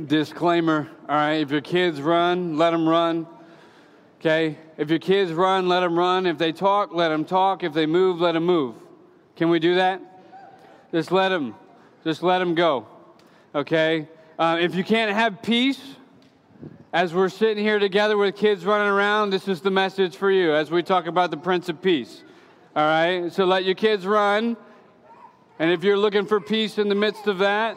Disclaimer, all right, if your kids run, let them run. Okay? If your kids run, let them run. If they talk, let them talk. If they move, let them move. Can we do that? Just let them, just let them go. Okay? Uh, if you can't have peace, as we're sitting here together with kids running around, this is the message for you as we talk about the Prince of Peace. All right? So let your kids run. And if you're looking for peace in the midst of that,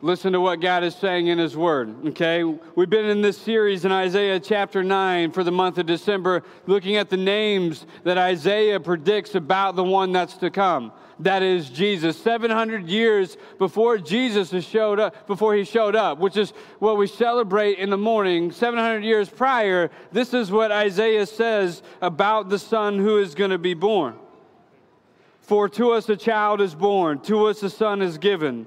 listen to what God is saying in His Word. Okay? We've been in this series in Isaiah chapter 9 for the month of December, looking at the names that Isaiah predicts about the one that's to come that is Jesus. 700 years before Jesus showed up, before he showed up, which is what we celebrate in the morning, 700 years prior, this is what Isaiah says about the son who is going to be born. For to us a child is born, to us a son is given,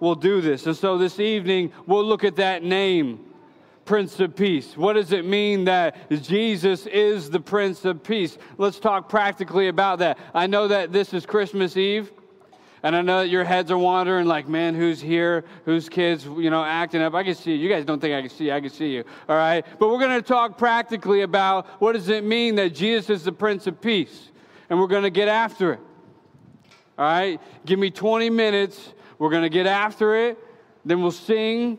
will do this. And so this evening, we'll look at that name, Prince of Peace. What does it mean that Jesus is the Prince of Peace? Let's talk practically about that. I know that this is Christmas Eve. And I know that your heads are wandering like, man, who's here? Whose kids, you know, acting up? I can see you. You guys don't think I can see you. I can see you. All right? But we're going to talk practically about what does it mean that Jesus is the Prince of Peace. And we're going to get after it. All right? Give me 20 minutes. We're going to get after it. Then we'll sing.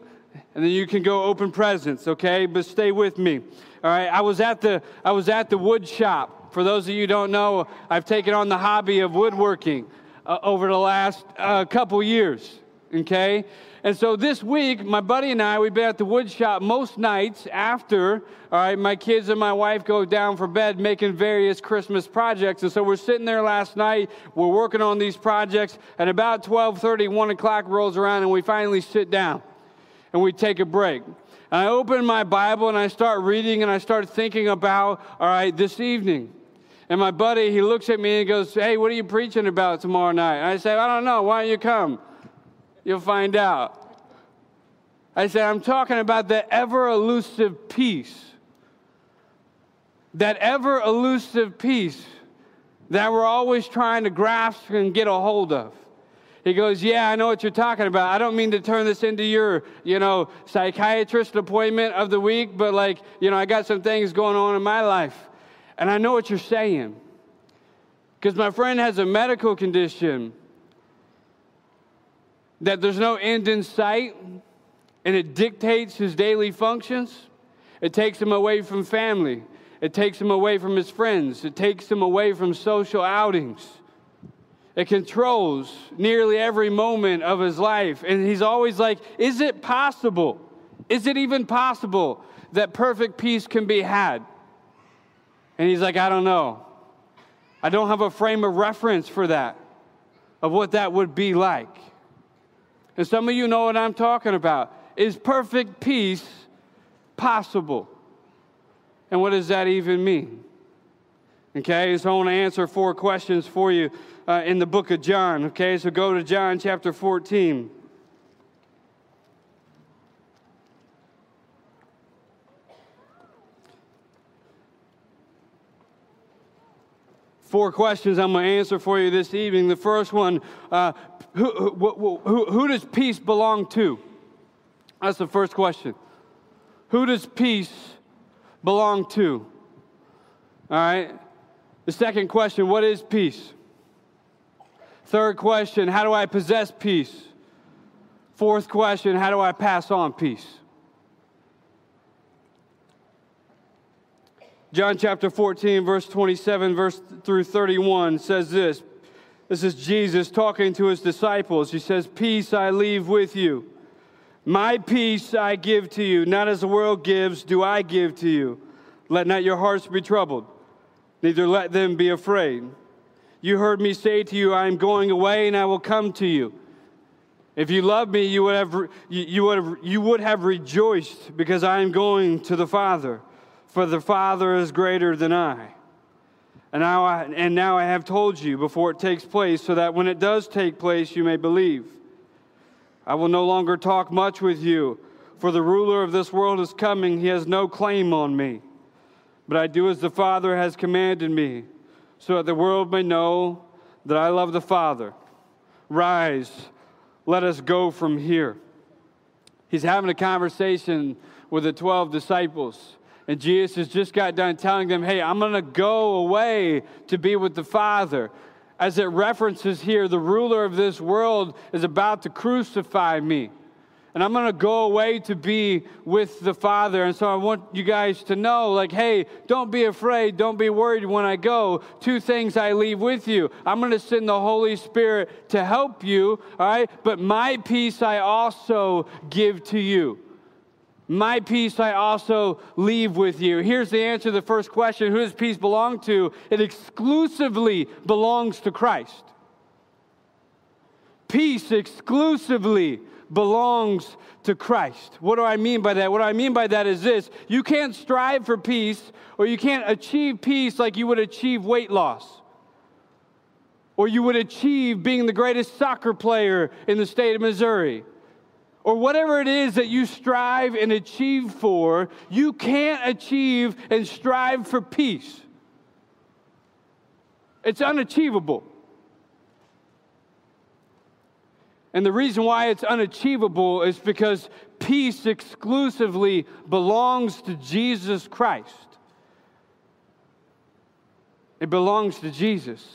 And then you can go open presents, okay? But stay with me. All right? I was at the, I was at the wood shop. For those of you don't know, I've taken on the hobby of woodworking uh, over the last uh, couple years. Okay? And so this week, my buddy and I, we've been at the wood shop most nights after, all right, my kids and my wife go down for bed making various Christmas projects. And so we're sitting there last night, we're working on these projects, and about 12:30, 1 o'clock rolls around, and we finally sit down and we take a break. And I open my Bible and I start reading and I start thinking about, all right, this evening. And my buddy, he looks at me and goes, Hey, what are you preaching about tomorrow night? And I say, I don't know. Why don't you come? You'll find out. I said, I'm talking about the ever elusive peace. That ever elusive peace that we're always trying to grasp and get a hold of. He goes, Yeah, I know what you're talking about. I don't mean to turn this into your, you know, psychiatrist appointment of the week, but like, you know, I got some things going on in my life. And I know what you're saying. Because my friend has a medical condition that there's no end in sight and it dictates his daily functions. It takes him away from family. It takes him away from his friends. It takes him away from social outings. It controls nearly every moment of his life. And he's always like, Is it possible? Is it even possible that perfect peace can be had? And he's like, I don't know. I don't have a frame of reference for that, of what that would be like. And some of you know what I'm talking about. Is perfect peace possible? And what does that even mean? Okay, so I want to answer four questions for you uh, in the book of John. Okay, so go to John chapter 14. Four questions I'm going to answer for you this evening. The first one uh, who, who, who, who does peace belong to? That's the first question. Who does peace belong to? All right. The second question what is peace? Third question how do I possess peace? Fourth question how do I pass on peace? John chapter 14, verse 27, verse through 31 says this. This is Jesus talking to his disciples. He says, Peace I leave with you. My peace I give to you. Not as the world gives, do I give to you. Let not your hearts be troubled, neither let them be afraid. You heard me say to you, I am going away and I will come to you. If you loved me, you would have, you, would have, you would have rejoiced because I am going to the Father, for the Father is greater than I. And now, I, and now I have told you before it takes place, so that when it does take place, you may believe. I will no longer talk much with you, for the ruler of this world is coming. He has no claim on me. But I do as the Father has commanded me, so that the world may know that I love the Father. Rise, let us go from here. He's having a conversation with the 12 disciples. And Jesus has just got done telling them, hey, I'm going to go away to be with the Father. As it references here, the ruler of this world is about to crucify me. And I'm going to go away to be with the Father. And so I want you guys to know like, hey, don't be afraid. Don't be worried when I go. Two things I leave with you. I'm going to send the Holy Spirit to help you, all right? But my peace I also give to you. My peace I also leave with you. Here's the answer to the first question Who does peace belong to? It exclusively belongs to Christ. Peace exclusively belongs to Christ. What do I mean by that? What I mean by that is this you can't strive for peace or you can't achieve peace like you would achieve weight loss. Or you would achieve being the greatest soccer player in the state of Missouri or whatever it is that you strive and achieve for, you can't achieve and strive for peace. It's unachievable. And the reason why it's unachievable is because peace exclusively belongs to Jesus Christ. It belongs to Jesus.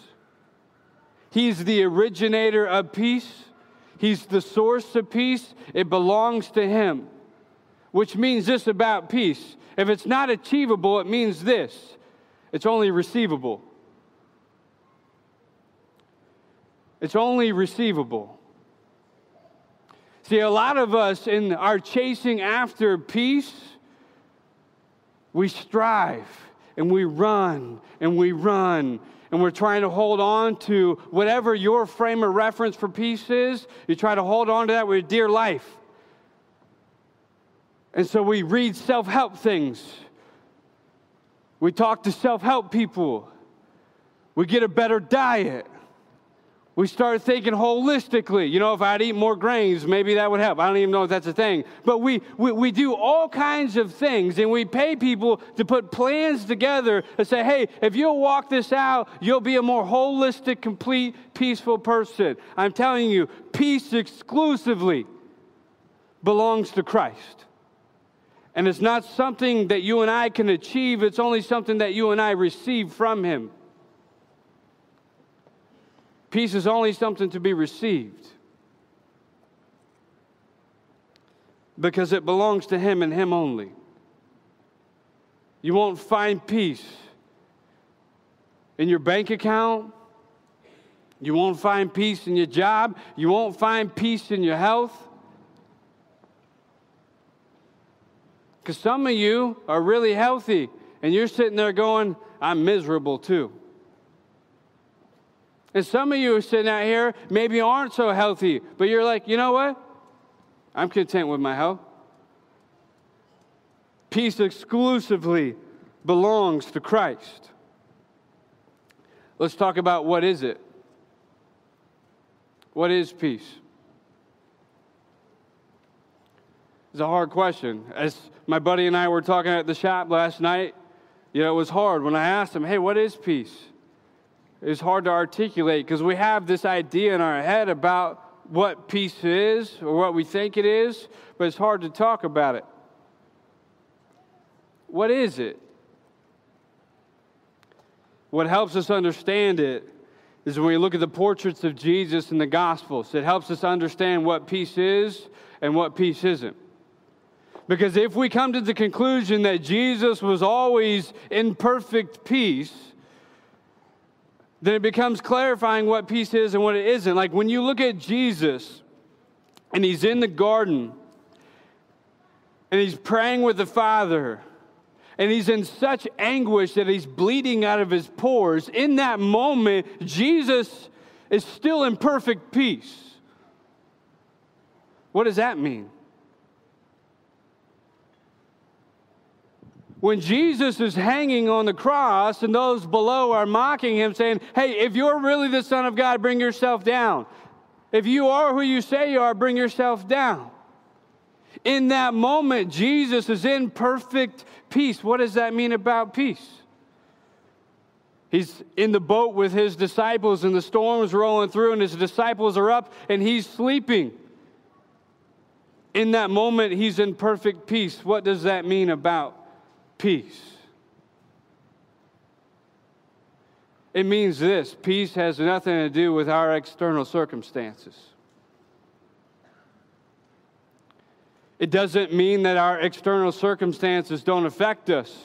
He's the originator of peace. He's the source of peace. It belongs to Him. Which means this about peace. If it's not achievable, it means this it's only receivable. It's only receivable. See, a lot of us in our chasing after peace, we strive and we run and we run and we're trying to hold on to whatever your frame of reference for peace is, you try to hold on to that with dear life. And so we read self help things. We talk to self help people. We get a better diet. We start thinking holistically. You know, if I'd eat more grains, maybe that would help. I don't even know if that's a thing. But we, we, we do all kinds of things, and we pay people to put plans together and say, hey, if you'll walk this out, you'll be a more holistic, complete, peaceful person. I'm telling you, peace exclusively belongs to Christ. And it's not something that you and I can achieve, it's only something that you and I receive from Him. Peace is only something to be received because it belongs to Him and Him only. You won't find peace in your bank account. You won't find peace in your job. You won't find peace in your health. Because some of you are really healthy and you're sitting there going, I'm miserable too. And some of you are sitting out here maybe aren't so healthy, but you're like, you know what? I'm content with my health. Peace exclusively belongs to Christ. Let's talk about what is it? What is peace? It's a hard question. As my buddy and I were talking at the shop last night, you know, it was hard when I asked him, hey, what is peace? Is hard to articulate because we have this idea in our head about what peace is or what we think it is, but it's hard to talk about it. What is it? What helps us understand it is when we look at the portraits of Jesus in the Gospels. It helps us understand what peace is and what peace isn't. Because if we come to the conclusion that Jesus was always in perfect peace, then it becomes clarifying what peace is and what it isn't. Like when you look at Jesus and he's in the garden and he's praying with the Father and he's in such anguish that he's bleeding out of his pores, in that moment, Jesus is still in perfect peace. What does that mean? When Jesus is hanging on the cross and those below are mocking him, saying, Hey, if you're really the Son of God, bring yourself down. If you are who you say you are, bring yourself down. In that moment, Jesus is in perfect peace. What does that mean about peace? He's in the boat with his disciples, and the storm's rolling through, and his disciples are up, and he's sleeping. In that moment, he's in perfect peace. What does that mean about peace? It means this peace has nothing to do with our external circumstances. It doesn't mean that our external circumstances don't affect us.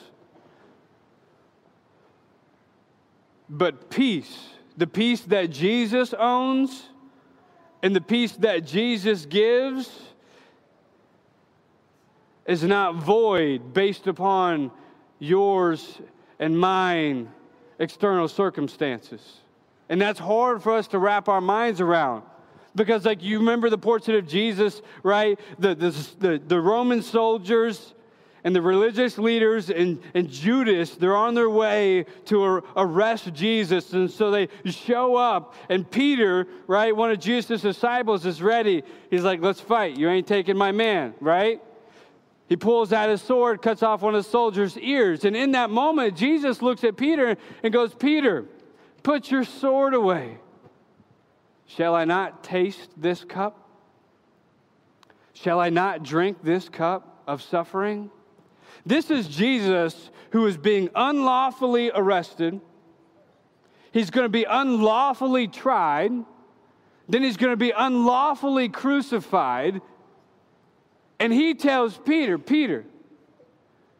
But peace, the peace that Jesus owns and the peace that Jesus gives, is not void based upon yours and mine external circumstances. And that's hard for us to wrap our minds around. Because, like, you remember the portrait of Jesus, right? The, the, the, the Roman soldiers and the religious leaders and, and Judas, they're on their way to arrest Jesus. And so they show up, and Peter, right, one of Jesus' disciples, is ready. He's like, Let's fight. You ain't taking my man, right? He pulls out his sword, cuts off one of the soldiers' ears. And in that moment, Jesus looks at Peter and goes, Peter, put your sword away. Shall I not taste this cup? Shall I not drink this cup of suffering? This is Jesus who is being unlawfully arrested. He's going to be unlawfully tried. Then he's going to be unlawfully crucified. And he tells Peter, Peter,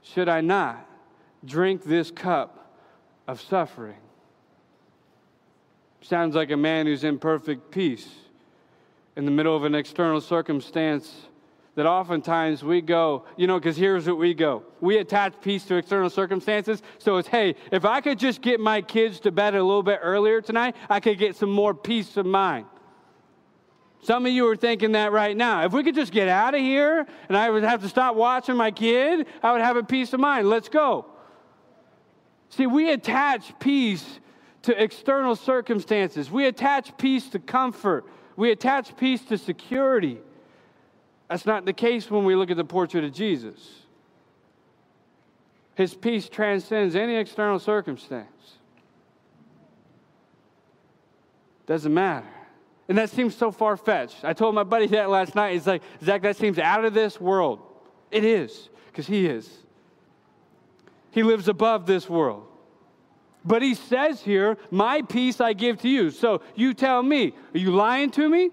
should I not drink this cup of suffering? Sounds like a man who's in perfect peace in the middle of an external circumstance that oftentimes we go, you know, because here's what we go. We attach peace to external circumstances. So it's, hey, if I could just get my kids to bed a little bit earlier tonight, I could get some more peace of mind. Some of you are thinking that right now. If we could just get out of here and I would have to stop watching my kid, I would have a peace of mind. Let's go. See, we attach peace to external circumstances, we attach peace to comfort, we attach peace to security. That's not the case when we look at the portrait of Jesus. His peace transcends any external circumstance. Doesn't matter. And that seems so far fetched. I told my buddy that last night. He's like, Zach, that seems out of this world. It is, because he is. He lives above this world. But he says here, My peace I give to you. So you tell me, are you lying to me?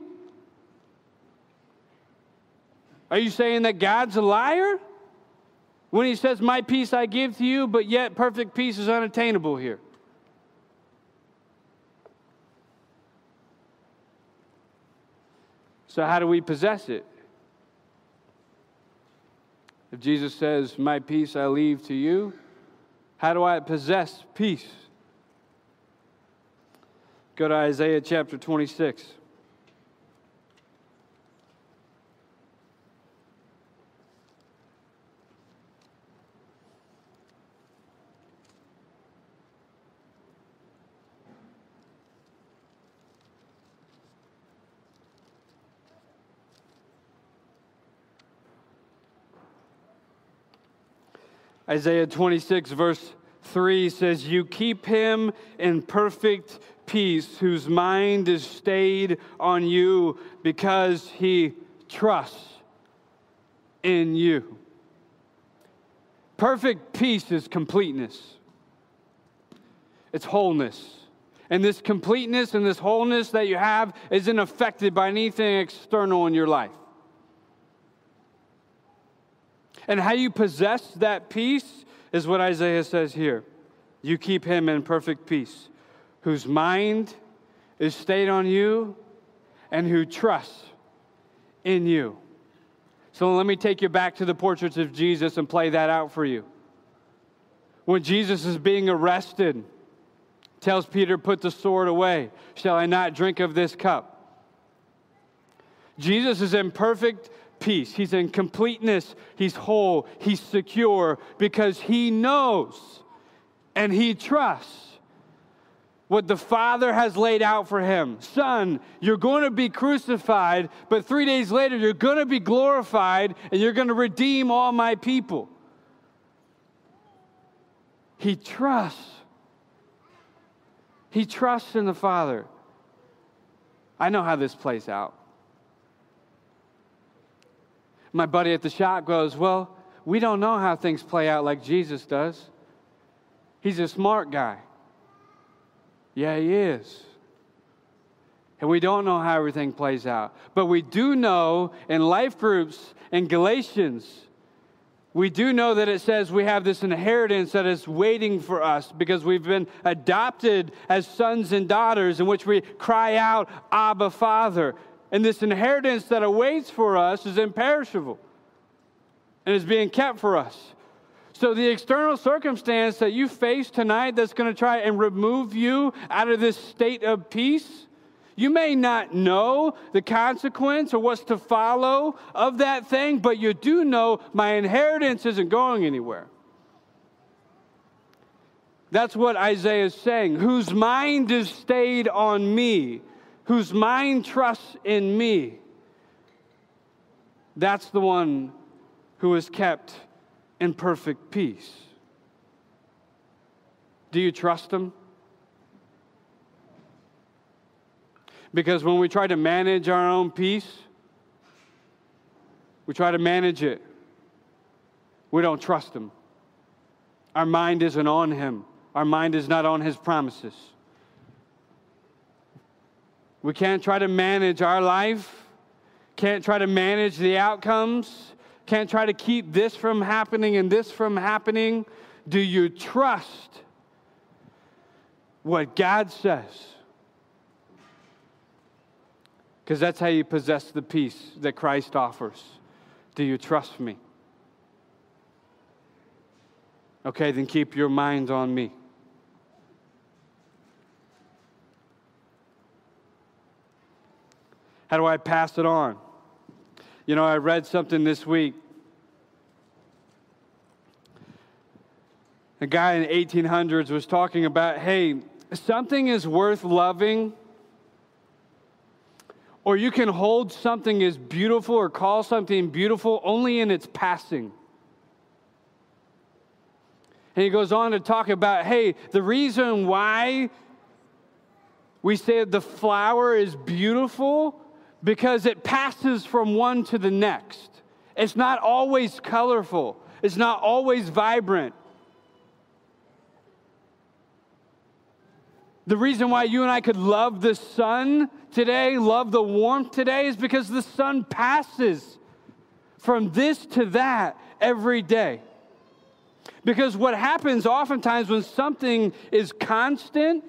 Are you saying that God's a liar? When he says, My peace I give to you, but yet perfect peace is unattainable here. So, how do we possess it? If Jesus says, My peace I leave to you, how do I possess peace? Go to Isaiah chapter 26. Isaiah 26, verse 3 says, You keep him in perfect peace, whose mind is stayed on you because he trusts in you. Perfect peace is completeness, it's wholeness. And this completeness and this wholeness that you have isn't affected by anything external in your life. And how you possess that peace is what Isaiah says here. You keep him in perfect peace, whose mind is stayed on you and who trusts in you. So let me take you back to the portraits of Jesus and play that out for you. When Jesus is being arrested, tells Peter, Put the sword away. Shall I not drink of this cup? Jesus is in perfect peace. He's in completeness. He's whole. He's secure because he knows and he trusts what the Father has laid out for him. Son, you're going to be crucified, but three days later, you're going to be glorified and you're going to redeem all my people. He trusts. He trusts in the Father. I know how this plays out. My buddy at the shop goes, Well, we don't know how things play out like Jesus does. He's a smart guy. Yeah, he is. And we don't know how everything plays out. But we do know in life groups in Galatians, we do know that it says we have this inheritance that is waiting for us because we've been adopted as sons and daughters in which we cry out, Abba, Father. And this inheritance that awaits for us is imperishable and is being kept for us. So, the external circumstance that you face tonight that's going to try and remove you out of this state of peace, you may not know the consequence or what's to follow of that thing, but you do know my inheritance isn't going anywhere. That's what Isaiah is saying. Whose mind is stayed on me, whose mind trusts in me, that's the one who is kept in perfect peace. Do you trust Him? Because when we try to manage our own peace, we try to manage it, we don't trust Him. Our mind isn't on Him, our mind is not on His promises. We can't try to manage our life, can't try to manage the outcomes, can't try to keep this from happening and this from happening. Do you trust what God says? Because that's how you possess the peace that Christ offers. Do you trust me? Okay, then keep your mind on me. How do I pass it on? You know, I read something this week. A guy in the 1800s was talking about hey, something is worth loving, or you can hold something as beautiful or call something beautiful only in its passing. And he goes on to talk about hey, the reason why we say the flower is beautiful because it passes from one to the next. It's not always colorful, it's not always vibrant. The reason why you and I could love the sun today, love the warmth today, is because the sun passes from this to that every day. Because what happens oftentimes when something is constant,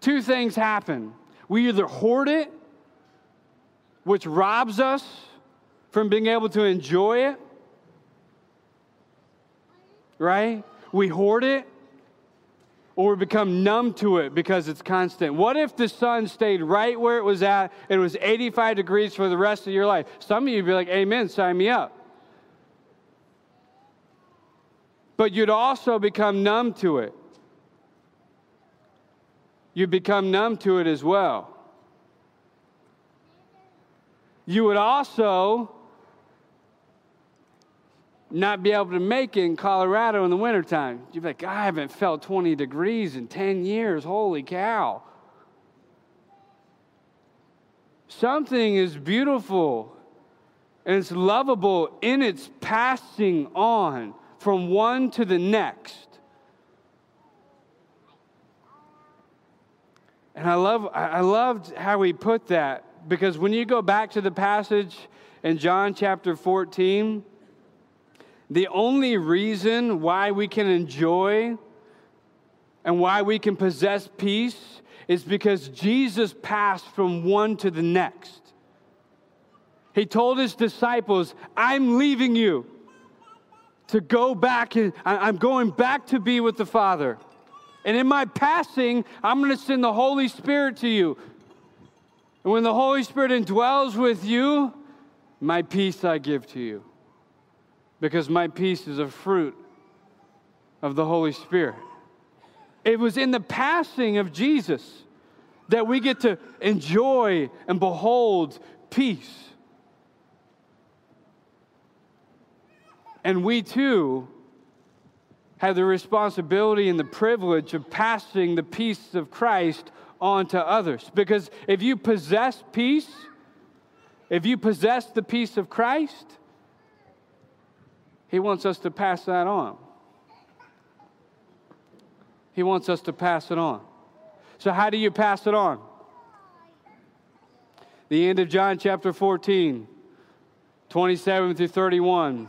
two things happen. We either hoard it which robs us from being able to enjoy it. Right? We hoard it or we become numb to it because it's constant. What if the sun stayed right where it was at and it was 85 degrees for the rest of your life? Some of you would be like, Amen, sign me up. But you'd also become numb to it. You'd become numb to it as well you would also not be able to make it in Colorado in the wintertime. You'd be like, I haven't felt 20 degrees in 10 years. Holy cow. Something is beautiful and it's lovable in its passing on from one to the next. And I love I loved how he put that because when you go back to the passage in John chapter 14, the only reason why we can enjoy and why we can possess peace is because Jesus passed from one to the next. He told his disciples, I'm leaving you to go back, and I'm going back to be with the Father. And in my passing, I'm going to send the Holy Spirit to you And when the Holy Spirit indwells with you, my peace I give to you. Because my peace is a fruit of the Holy Spirit. It was in the passing of Jesus that we get to enjoy and behold peace. And we too have the responsibility and the privilege of passing the peace of Christ on to others. Because if you possess peace, if you possess the peace of Christ, He wants us to pass that on. He wants us to pass it on. So, how do you pass it on? The end of John chapter 14, 27 through 31.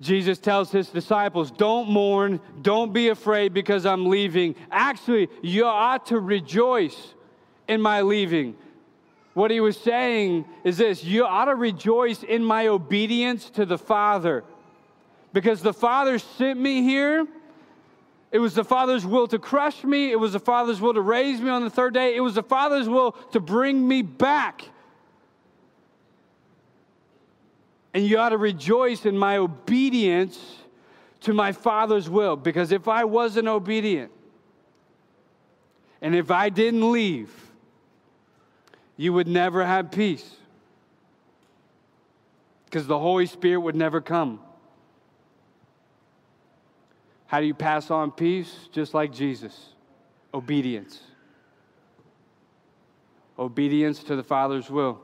Jesus tells his disciples, Don't mourn, don't be afraid because I'm leaving. Actually, you ought to rejoice in my leaving. What he was saying is this you ought to rejoice in my obedience to the Father because the Father sent me here. It was the Father's will to crush me. It was the Father's will to raise me on the third day. It was the Father's will to bring me back. And you ought to rejoice in my obedience to my Father's will. Because if I wasn't obedient, and if I didn't leave, you would never have peace. Because the Holy Spirit would never come. How do you pass on peace? Just like Jesus obedience. Obedience to the Father's will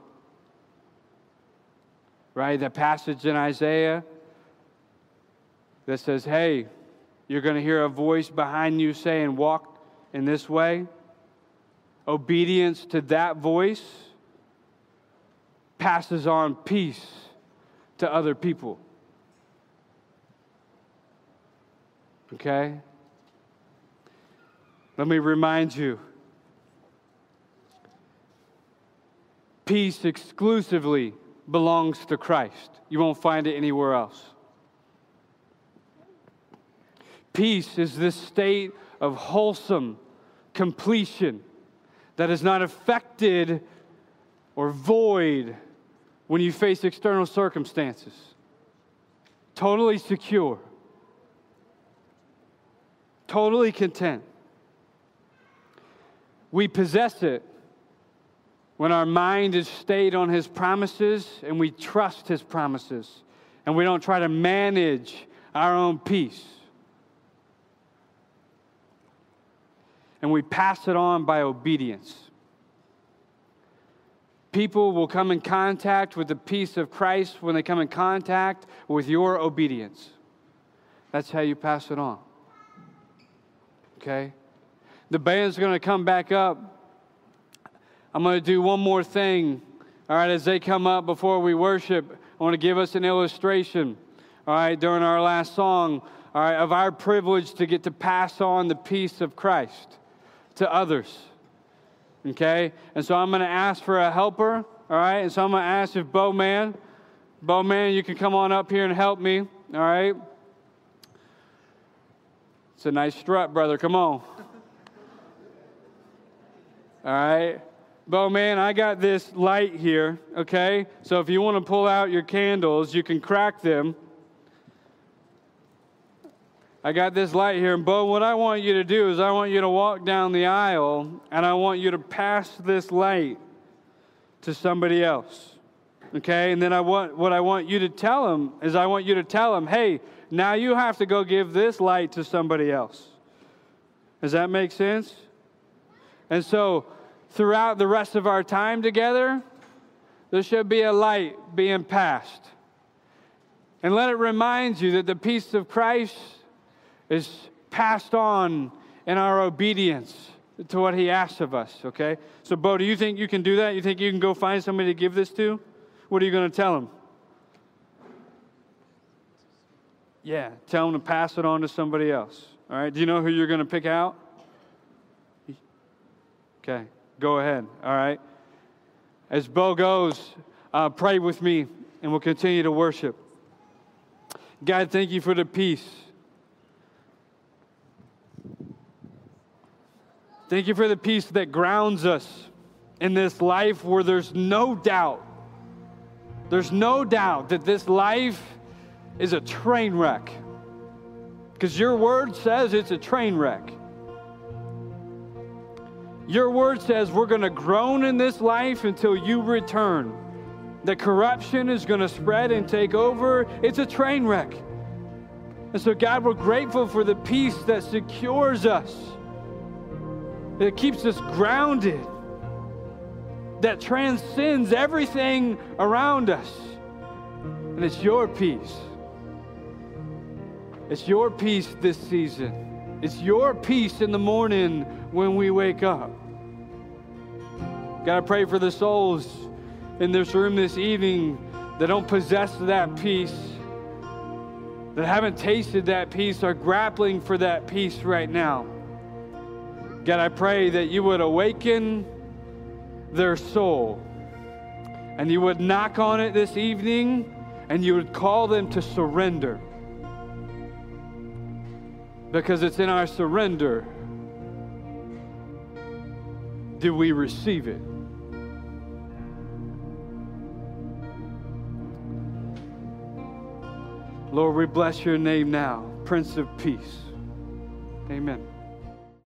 right? That passage in Isaiah that says, hey, you're going to hear a voice behind you saying, walk in this way. Obedience to that voice passes on peace to other people. Okay? Let me remind you peace exclusively belongs to Christ. You won't find it anywhere else. Peace is this state of wholesome completion that is not affected or void when you face external circumstances. Totally secure, totally content. We possess it when our mind is stayed on His promises and we trust His promises and we don't try to manage our own peace. And we pass it on by obedience. People will come in contact with the peace of Christ when they come in contact with your obedience. That's how you pass it on. Okay? The band's going to come back up. I'm going to do one more thing. All right, as they come up before we worship, I want to give us an illustration. All right, during our last song, all right, of our privilege to get to pass on the peace of Christ to others. Okay? And so I'm going to ask for a helper. All right? And so I'm going to ask if Bo Man, Bo Man, you can come on up here and help me. All right? It's a nice strut, brother. Come on. All right? Bo, man, I got this light here, okay? So if you want to pull out your candles, you can crack them. I got this light here, and Bo, what I want you to do is I want you to walk down the aisle and I want you to pass this light to somebody else. Okay? And then I want what I want you to tell them is I want you to tell them, "Hey, now you have to go give this light to somebody else." Does that make sense? And so throughout the rest of our time together, there should be a light being passed. And let it remind you that the peace of Christ is passed on in our obedience to what he asks of us, okay? So, Bo, do you think you can do that? You think you can go find somebody to give this to? What are you going to tell them? Yeah, tell them to pass it on to somebody else. All right, do you know who you're going to pick out? Okay. Go ahead, all right? As Bo goes, uh, pray with me and we'll continue to worship. God, thank you for the peace. Thank you for the peace that grounds us in this life where there's no doubt, there's no doubt that this life is a train wreck. Because your word says it's a train wreck. Your word says we're going to groan in this life until you return. The corruption is going to spread and take over. It's a train wreck. And so, God, we're grateful for the peace that secures us, that keeps us grounded, that transcends everything around us. And it's your peace. It's your peace this season. It's your peace in the morning when we wake up. God, I pray for the souls in this room this evening that don't possess that peace, that haven't tasted that peace, are grappling for that peace right now. God, I pray that you would awaken their soul and you would knock on it this evening and you would call them to surrender. Because it's in our surrender do we receive it. Lord, we bless your name now, Prince of Peace. Amen.